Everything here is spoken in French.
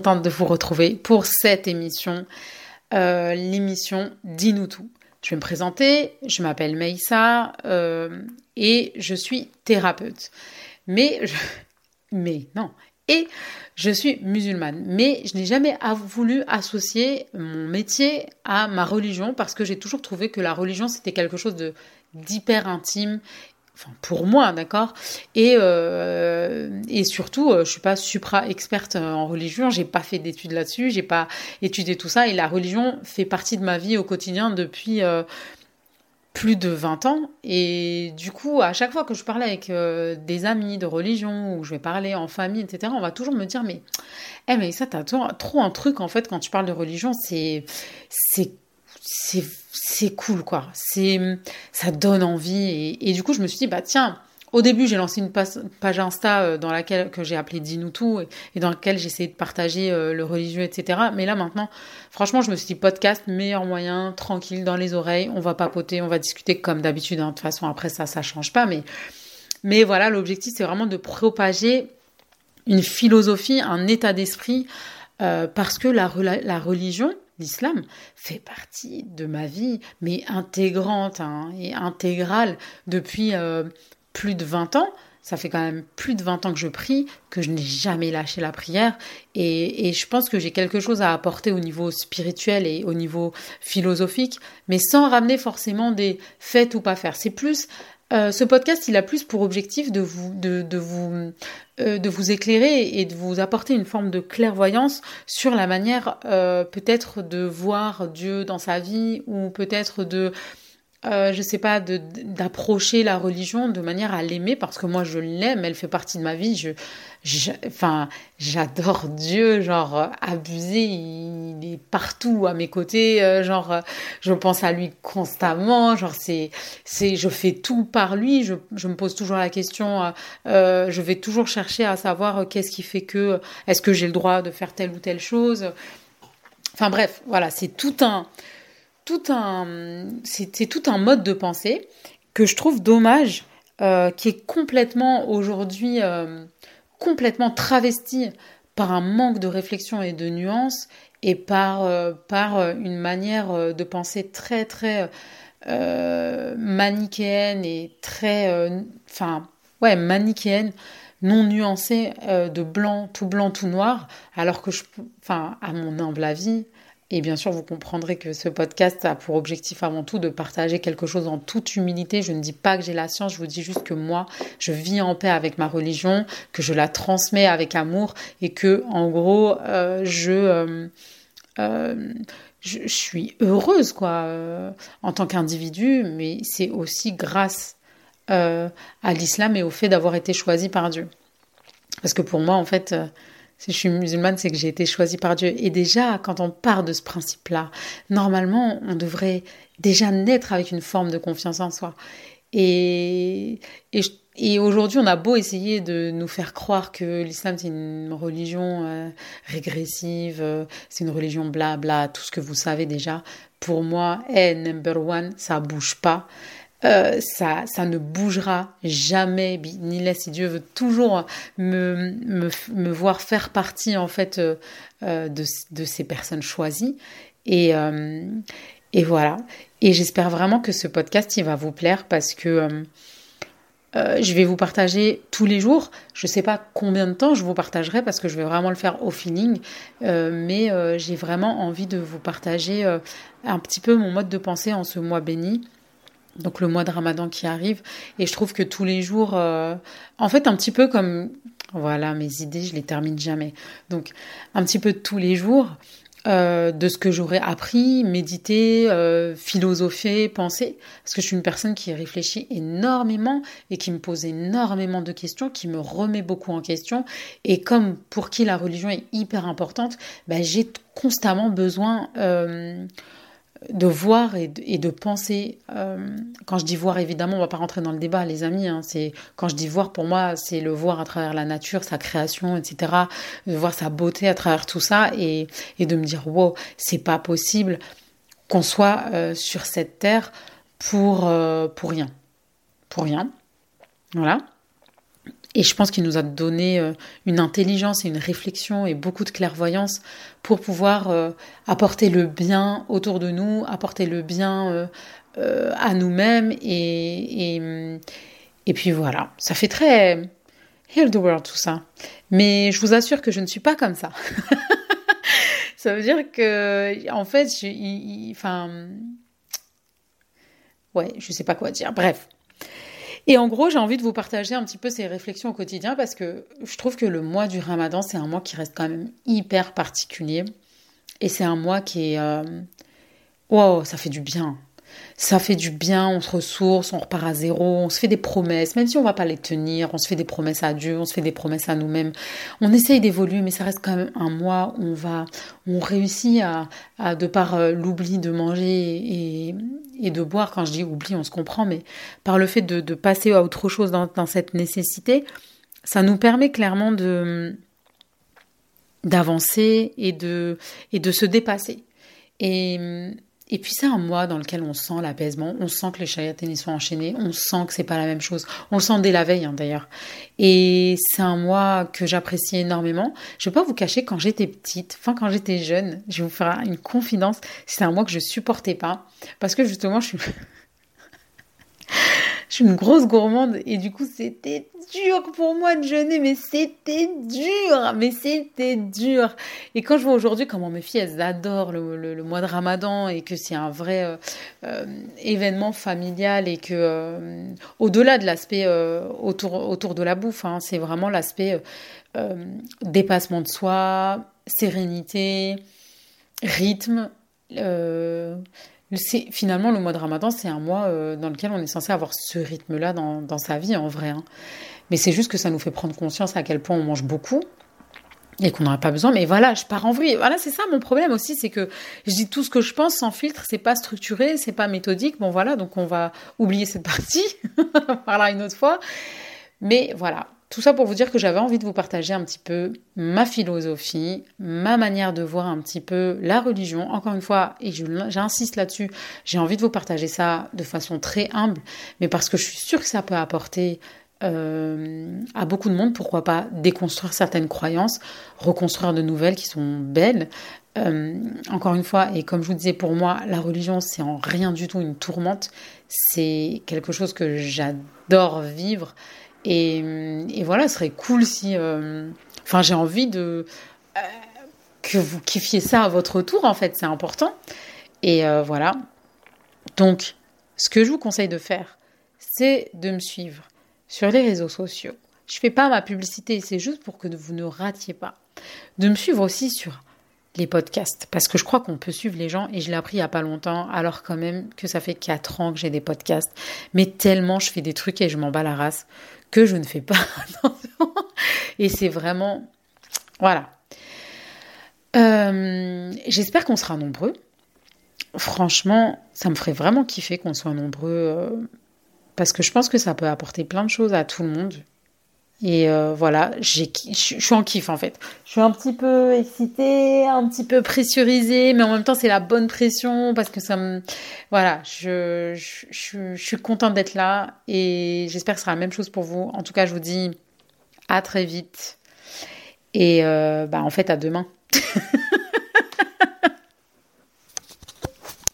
de vous retrouver pour cette émission, euh, l'émission Dis-nous tout. Je vais me présenter, je m'appelle Meissa euh, et je suis thérapeute. Mais, mais non, et je suis musulmane. Mais je n'ai jamais voulu associer mon métier à ma religion parce que j'ai toujours trouvé que la religion c'était quelque chose de d'hyper intime pour moi, d'accord. Et euh, et surtout, euh, je suis pas supra experte en religion. J'ai pas fait d'études là-dessus. J'ai pas étudié tout ça. Et la religion fait partie de ma vie au quotidien depuis euh, plus de 20 ans. Et du coup, à chaque fois que je parlais avec des amis de religion ou je vais parler en famille, etc., on va toujours me dire mais, eh mais ça t'as trop un truc en fait quand tu parles de religion, c'est c'est c'est c'est cool quoi. C'est ça donne envie et, du coup je me suis dit bah tiens. Au début, j'ai lancé une page, Insta euh, dans laquelle que j'ai appelé Dis-nous tout et, dans laquelle essayé de partager euh, le religieux, etc. Mais là maintenant, franchement, je me suis dit podcast, meilleur moyen, tranquille dans les oreilles. On va papoter, on va discuter comme d'habitude. Hein. De toute façon, après ça, ça change pas. Mais mais voilà, l'objectif c'est vraiment de propager une philosophie, un état d'esprit, euh, parce que la, la religion, l'islam fait partie de ma vie, mais intégrante hein, et intégrale depuis euh, plus de 20 ans. Ça fait quand même plus de 20 ans que je prie, que je n'ai jamais lâché la prière. Et, et je pense que j'ai quelque chose à apporter au niveau spirituel et au niveau philosophique, mais sans ramener forcément des faits ou pas faire. C'est plus euh, ce podcast, il a plus pour objectif de vous, de, vous, euh, de vous éclairer et de vous apporter une forme de clairvoyance sur la manière euh, peut-être de voir Dieu dans sa vie ou peut-être de euh, je sais pas, d'approcher la religion de manière à l'aimer parce que moi je l'aime, elle fait partie de ma vie. Je, enfin, j'adore Dieu, genre abusé, il est partout à mes côtés, euh, genre je pense à lui constamment, genre c'est, je fais tout par lui. Je, me pose toujours la question, euh, je vais toujours chercher à savoir qu'est-ce qui fait que, est-ce que j'ai le droit de faire telle ou telle chose. Enfin bref, voilà, c'est tout un tout un, c'est tout un mode de pensée que je trouve dommage, euh, qui est complètement aujourd'hui euh, complètement travesti par un manque de réflexion et de nuance et par, euh, par une manière de penser très très manichéenne et très, enfin ouais manichéenne non nuancée de blanc tout blanc tout noir alors que je enfin à mon humble avis et bien sûr, vous comprendrez que ce podcast a pour objectif avant tout de partager quelque chose en toute humilité. Je ne dis pas que j'ai la science, je vous dis juste que moi, je vis en paix avec ma religion, que je la transmets avec amour et que, en gros, euh, je, euh, euh, je, suis heureuse, quoi, en tant qu'individu, mais c'est aussi grâce à l'islam et au fait d'avoir été choisie par Dieu. Parce que pour moi, en fait, si je suis musulmane, c'est que j'ai été choisie par Dieu. Et déjà, quand on part de ce principe-là, normalement, on devrait déjà naître avec une forme de confiance en soi. Et, et, aujourd'hui, on a beau essayer de nous faire croire que l'islam, c'est une religion euh, régressive, euh, c'est une religion blabla, tout ce que vous savez déjà. Pour moi, hey, number one, ça bouge pas. Euh, ça, ça ne bougera jamais, ni là si Dieu veut toujours me, voir faire partie en fait euh, euh, de, de, ces personnes choisies. Et, et voilà. Et j'espère vraiment que ce podcast il va vous plaire parce que je vais vous partager tous les jours. Je ne sais pas combien de temps je vous partagerai parce que je vais vraiment le faire au feeling. mais j'ai vraiment envie de vous partager un petit peu mon mode de pensée en ce mois béni donc le mois de Ramadan qui arrive. Et je trouve que tous les jours, euh, en fait, un petit peu comme, voilà, mes idées, je les termine jamais. Donc un petit peu tous les jours. Euh, de ce que j'aurais appris, médité, euh, philosopher, penser, parce que je suis une personne qui réfléchit énormément et qui me pose énormément de questions, qui me remet beaucoup en question. Et comme pour qui la religion est hyper importante, ben, j'ai constamment besoin euh, de voir et de, penser. Euh, quand je dis voir, évidemment, on va pas rentrer dans le débat, les amis. Hein, c'est quand je dis voir, pour moi, c'est le voir à travers la nature, sa création, etc. De voir sa beauté à travers tout ça et, et de me dire wow, c'est pas possible qu'on soit euh, sur cette terre pour euh, pour rien, pour rien. Voilà. Et je pense qu'il nous a donné euh, une intelligence et une réflexion et beaucoup de clairvoyance pour pouvoir euh, apporter le bien autour de nous, apporter le bien à nous-mêmes. Et, et, et, puis voilà, ça fait très heal the world tout ça. Mais je vous assure que je ne suis pas comme ça. ça veut dire que, en fait, je, enfin, ouais, je sais pas quoi dire. Bref. Et en gros, j'ai envie de vous partager un petit peu ces réflexions au quotidien parce que je trouve que le mois du ramadan, c'est un mois qui reste quand même hyper particulier. Et c'est un mois qui est... Euh, wow, ça fait du bien ça fait du bien, on se ressource, on repart à zéro, on se fait des promesses, même si on va pas les tenir, on se fait des promesses à Dieu, on se fait des promesses à nous-mêmes. On essaye d'évoluer, mais ça reste quand même un mois où on va, on réussit à, de par euh, l'oubli de manger et, de boire, quand je dis oubli, on se comprend, mais par le fait de, passer à autre chose dans, dans cette nécessité, ça nous permet clairement de d'avancer et de, et de se dépasser. Et et puis c'est un mois dans lequel on sent l'apaisement, on sent que les chayatines sont enchaînés, on sent que c'est pas la même chose. On sent dès la veille hein, d'ailleurs. Et c'est un mois que j'apprécie énormément. Je vais pas vous cacher quand j'étais petite, enfin quand j'étais jeune, je vais vous faire une confidence, c'est un mois que je supportais pas parce que justement je suis je suis une grosse gourmande et du coup c'était dur pour moi de jeûner, mais c'était dur, mais c'était dur. Et quand je vois aujourd'hui comment mes filles elles adorent le, mois de Ramadan et que c'est un vrai euh, euh, événement familial et que euh, au-delà de l'aspect autour autour de la bouffe, hein, c'est vraiment l'aspect dépassement de soi, sérénité, rythme finalement le mois de Ramadan, c'est un mois euh, dans lequel on est censé avoir ce rythme-là dans, sa vie en vrai. Hein. Mais c'est juste que ça nous fait prendre conscience à quel point on mange beaucoup et qu'on n'en pas besoin. Mais voilà, je pars en vrille. Voilà, c'est ça mon problème aussi, c'est que je dis tout ce que je pense sans filtre, c'est pas structuré, c'est pas méthodique. Bon voilà, donc on va oublier cette partie, on parlera une autre fois. Mais voilà, tout ça pour vous dire que j'avais envie de vous partager un petit peu ma philosophie, ma manière de voir un petit peu la religion. Encore une fois, et j'insiste là-dessus, j'ai envie de vous partager ça de façon très humble, mais parce que je suis sûre que ça peut apporter euh, à beaucoup de monde, pourquoi pas déconstruire certaines croyances, reconstruire de nouvelles qui sont belles. Euh, encore une fois, et comme je vous disais, pour moi, la religion, c'est en rien du tout une tourmente, c'est quelque chose que j'adore vivre et, voilà, ce serait cool si. Euh, enfin, j'ai envie de. Euh, que vous kiffiez ça à votre tour, en fait, c'est important. Et euh, voilà. Donc, ce que je vous conseille de faire, c'est de me suivre sur les réseaux sociaux. Je fais pas ma publicité, c'est juste pour que vous ne ratiez pas. De me suivre aussi sur les podcasts parce que je crois qu'on peut suivre les gens et je l'ai appris il y a pas longtemps alors quand même que ça fait 4 ans que j'ai des podcasts mais tellement je fais des trucs et je m'en bats la race que je ne fais pas. Attention. Et c'est vraiment voilà. Euh, j'espère qu'on sera nombreux. Franchement ça me ferait vraiment kiffer qu'on soit nombreux euh, parce que je pense que ça peut apporter plein de choses à tout le monde et euh, voilà, je suis en kiff en fait. Je suis un petit peu excitée, un petit peu pressurisée, mais en même temps c'est la bonne pression parce que ça me... Voilà, je, suis contente d'être là et j'espère que ce sera la même chose pour vous. En tout cas, je vous dis à très vite et euh, bah, en fait à demain.